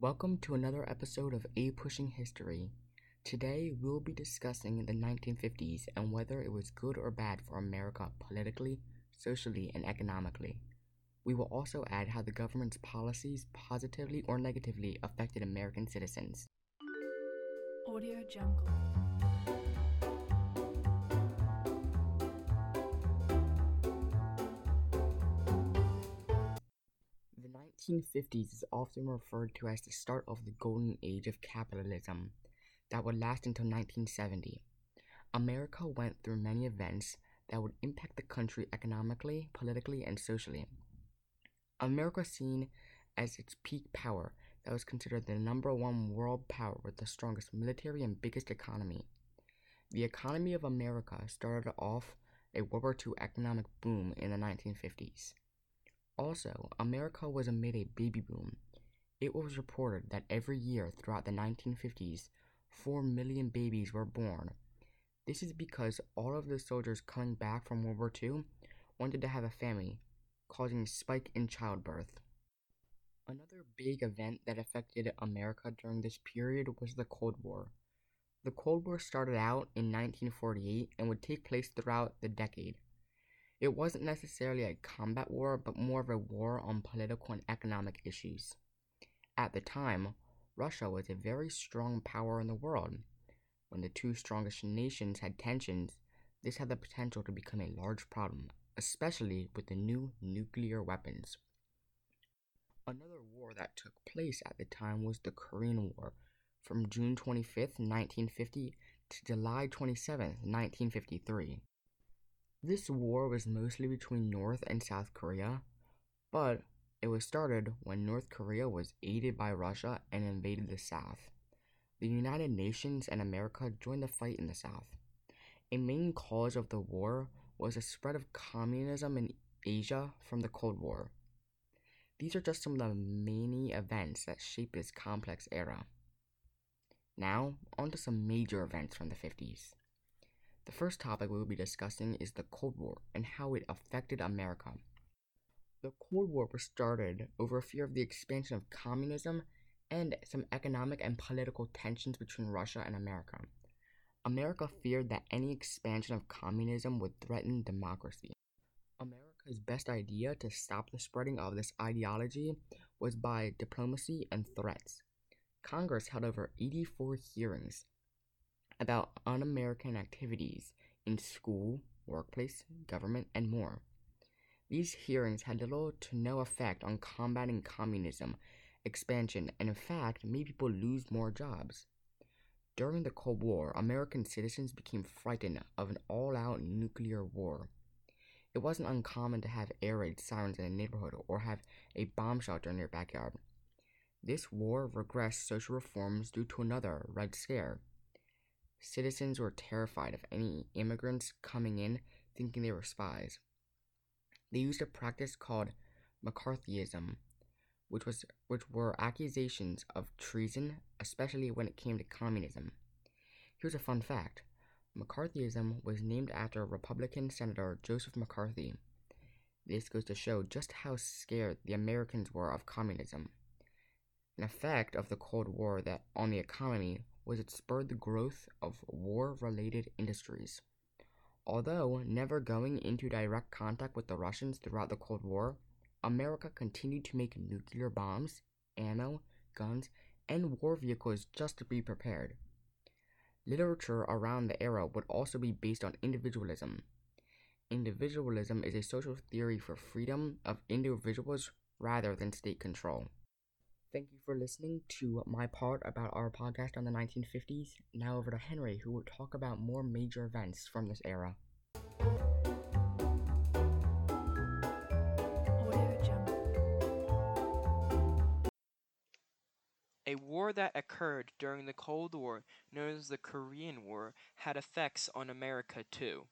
Welcome to another episode of A Pushing History. Today we'll be discussing the 1950s and whether it was good or bad for America politically, socially, and economically. We will also add how the government's policies positively or negatively affected American citizens. Audio Jungle. 1950s is often referred to as the start of the golden age of capitalism that would last until 1970. America went through many events that would impact the country economically, politically, and socially. America was seen as its peak power that was considered the number one world power with the strongest military and biggest economy. The economy of America started off a World War II economic boom in the 1950s. Also, America was amid a baby boom. It was reported that every year throughout the 1950s, 4 million babies were born. This is because all of the soldiers coming back from World War II wanted to have a family, causing a spike in childbirth. Another big event that affected America during this period was the Cold War. The Cold War started out in 1948 and would take place throughout the decade. It wasn't necessarily a combat war, but more of a war on political and economic issues. At the time, Russia was a very strong power in the world. When the two strongest nations had tensions, this had the potential to become a large problem, especially with the new nuclear weapons. Another war that took place at the time was the Korean War, from June 25, 1950 to July 27, 1953. This war was mostly between North and South Korea, but it was started when North Korea was aided by Russia and invaded the South. The United Nations and America joined the fight in the South. A main cause of the war was the spread of communism in Asia from the Cold War. These are just some of the many events that shaped this complex era. Now, on to some major events from the 50s. The first topic we will be discussing is the Cold War and how it affected America. The Cold War was started over a fear of the expansion of communism and some economic and political tensions between Russia and America. America feared that any expansion of communism would threaten democracy. America's best idea to stop the spreading of this ideology was by diplomacy and threats. Congress held over 84 hearings about un American activities in school, workplace, government, and more. These hearings had little to no effect on combating communism expansion and, in fact, made people lose more jobs. During the Cold War, American citizens became frightened of an all out nuclear war. It wasn't uncommon to have air raid sirens in a neighborhood or have a bomb shelter in your backyard. This war regressed social reforms due to another Red Scare. Citizens were terrified of any immigrants coming in thinking they were spies. They used a practice called McCarthyism, which was which were accusations of treason, especially when it came to communism. Here's a fun fact. McCarthyism was named after Republican Senator Joseph McCarthy. This goes to show just how scared the Americans were of communism. An effect of the Cold War that on the economy was it spurred the growth of war-related industries. Although never going into direct contact with the Russians throughout the Cold War, America continued to make nuclear bombs, ammo, guns, and war vehicles just to be prepared. Literature around the era would also be based on individualism. Individualism is a social theory for freedom of individuals rather than state control. Thank you for listening to my part about our podcast on the 1950s. Now over to Henry, who will talk about more major events from this era. A war that occurred during the Cold War, known as the Korean War, had effects on America too.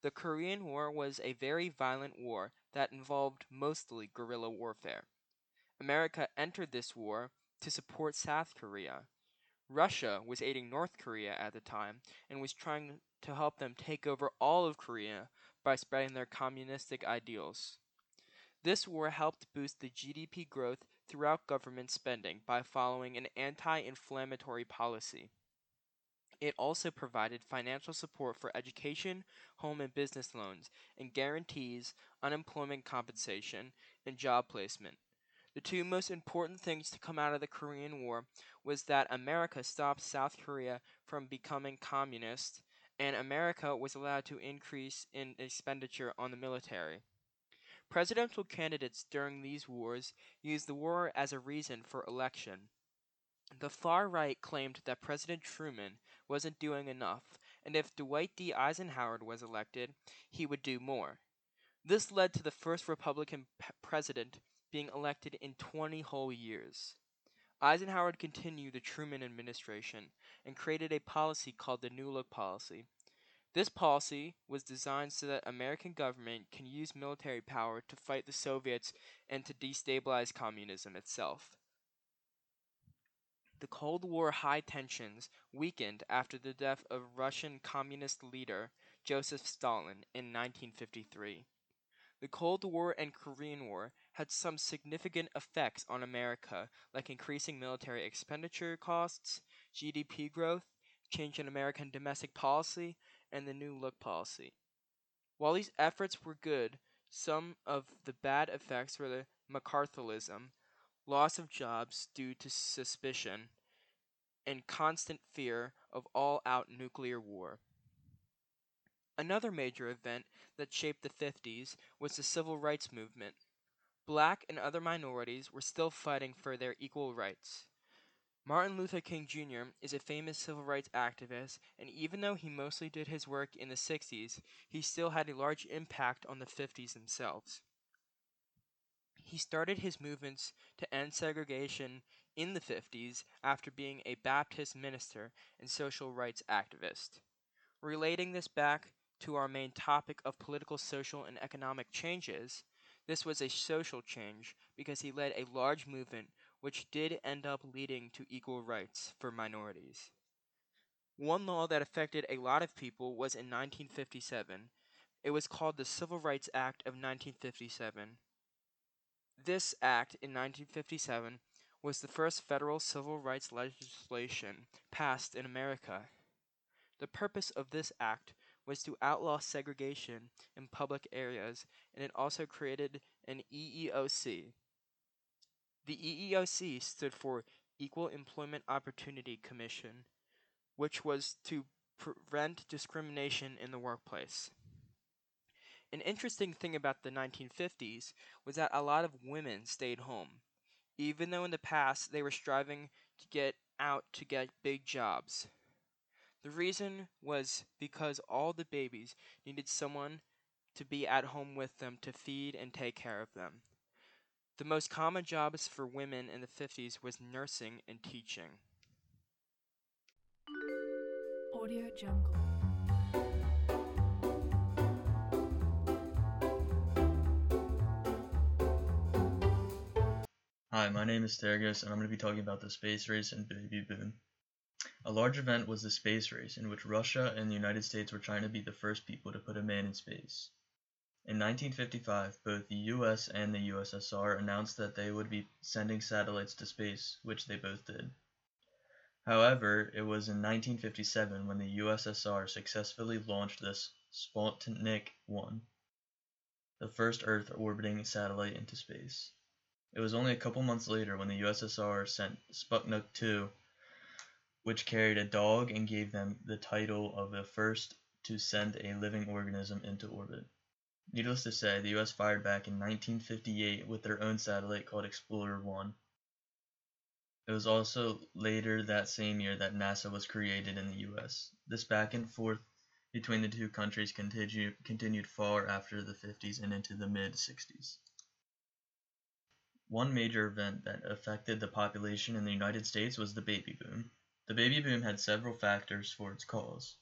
The Korean War was a very violent war that involved mostly guerrilla warfare. America entered this war to support South Korea. Russia was aiding North Korea at the time and was trying to help them take over all of Korea by spreading their communistic ideals. This war helped boost the GDP growth throughout government spending by following an anti inflammatory policy. It also provided financial support for education, home and business loans, and guarantees unemployment compensation and job placement. The two most important things to come out of the Korean War was that America stopped South Korea from becoming communist and America was allowed to increase in expenditure on the military. Presidential candidates during these wars used the war as a reason for election. The far right claimed that President Truman wasn't doing enough, and if Dwight D. Eisenhower was elected, he would do more. This led to the first Republican president being elected in 20 whole years. Eisenhower continued the Truman administration and created a policy called the New Look policy. This policy was designed so that American government can use military power to fight the Soviets and to destabilize communism itself. The Cold War high tensions weakened after the death of Russian communist leader Joseph Stalin in 1953. The Cold War and Korean War had some significant effects on America, like increasing military expenditure costs, GDP growth, change in American domestic policy, and the New Look policy. While these efforts were good, some of the bad effects were the McCarthyism, loss of jobs due to suspicion, and constant fear of all out nuclear war. Another major event that shaped the 50s was the civil rights movement. Black and other minorities were still fighting for their equal rights. Martin Luther King Jr. is a famous civil rights activist, and even though he mostly did his work in the 60s, he still had a large impact on the 50s themselves. He started his movements to end segregation in the 50s after being a Baptist minister and social rights activist. Relating this back to our main topic of political, social, and economic changes, this was a social change because he led a large movement which did end up leading to equal rights for minorities. One law that affected a lot of people was in 1957. It was called the Civil Rights Act of 1957. This act in 1957 was the first federal civil rights legislation passed in America. The purpose of this act was to outlaw segregation in public areas, and it also created an EEOC, the EEOC stood for Equal Employment Opportunity Commission, which was to prevent discrimination in the workplace. An interesting thing about the 1950s was that a lot of women stayed home, even though in the past they were striving to get out to get big jobs. The reason was because all the babies needed someone to be at home with them to feed and take care of them. The most common jobs for women in the 50s was nursing and teaching. Audio Jungle. Hi, my name is Tergis, and I'm going to be talking about the space race and baby boom. A large event was the space race, in which Russia and the United States were trying to be the first people to put a man in space. In 1955, both the US and the USSR announced that they would be sending satellites to space, which they both did. However, it was in 1957 when the USSR successfully launched the Sputnik 1, the first Earth orbiting satellite into space. It was only a couple months later when the USSR sent Sputnik 2, which carried a dog and gave them the title of the first to send a living organism into orbit. Needless to say, the US fired back in 1958 with their own satellite called Explorer 1. It was also later that same year that NASA was created in the US. This back and forth between the two countries continue, continued far after the 50s and into the mid 60s. One major event that affected the population in the United States was the baby boom. The baby boom had several factors for its cause.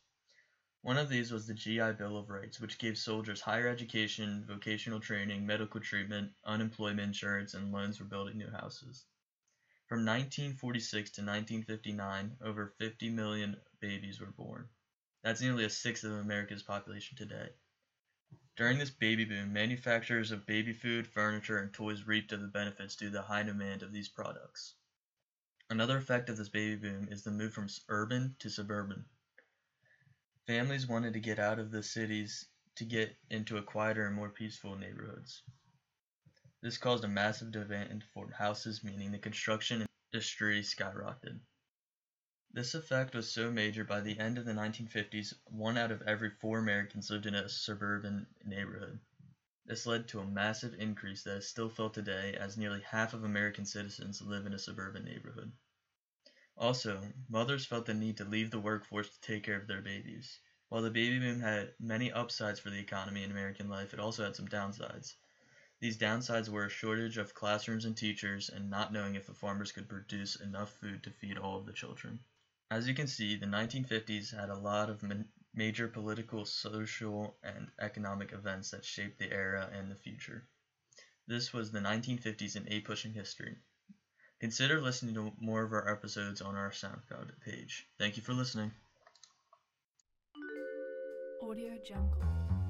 One of these was the GI Bill of Rights, which gave soldiers higher education, vocational training, medical treatment, unemployment insurance, and loans for building new houses. From 1946 to 1959, over 50 million babies were born. That's nearly a sixth of America's population today. During this baby boom, manufacturers of baby food, furniture, and toys reaped of the benefits due to the high demand of these products. Another effect of this baby boom is the move from urban to suburban. Families wanted to get out of the cities to get into a quieter and more peaceful neighborhoods. This caused a massive demand for houses, meaning the construction industry skyrocketed. This effect was so major by the end of the 1950s, one out of every four Americans lived in a suburban neighborhood. This led to a massive increase that is still felt today, as nearly half of American citizens live in a suburban neighborhood. Also, mothers felt the need to leave the workforce to take care of their babies. While the baby boom had many upsides for the economy and American life, it also had some downsides. These downsides were a shortage of classrooms and teachers and not knowing if the farmers could produce enough food to feed all of the children. As you can see, the 1950s had a lot of major political, social, and economic events that shaped the era and the future. This was the 1950s in A Pushing History. Consider listening to more of our episodes on our SoundCloud page. Thank you for listening. Audio Jungle.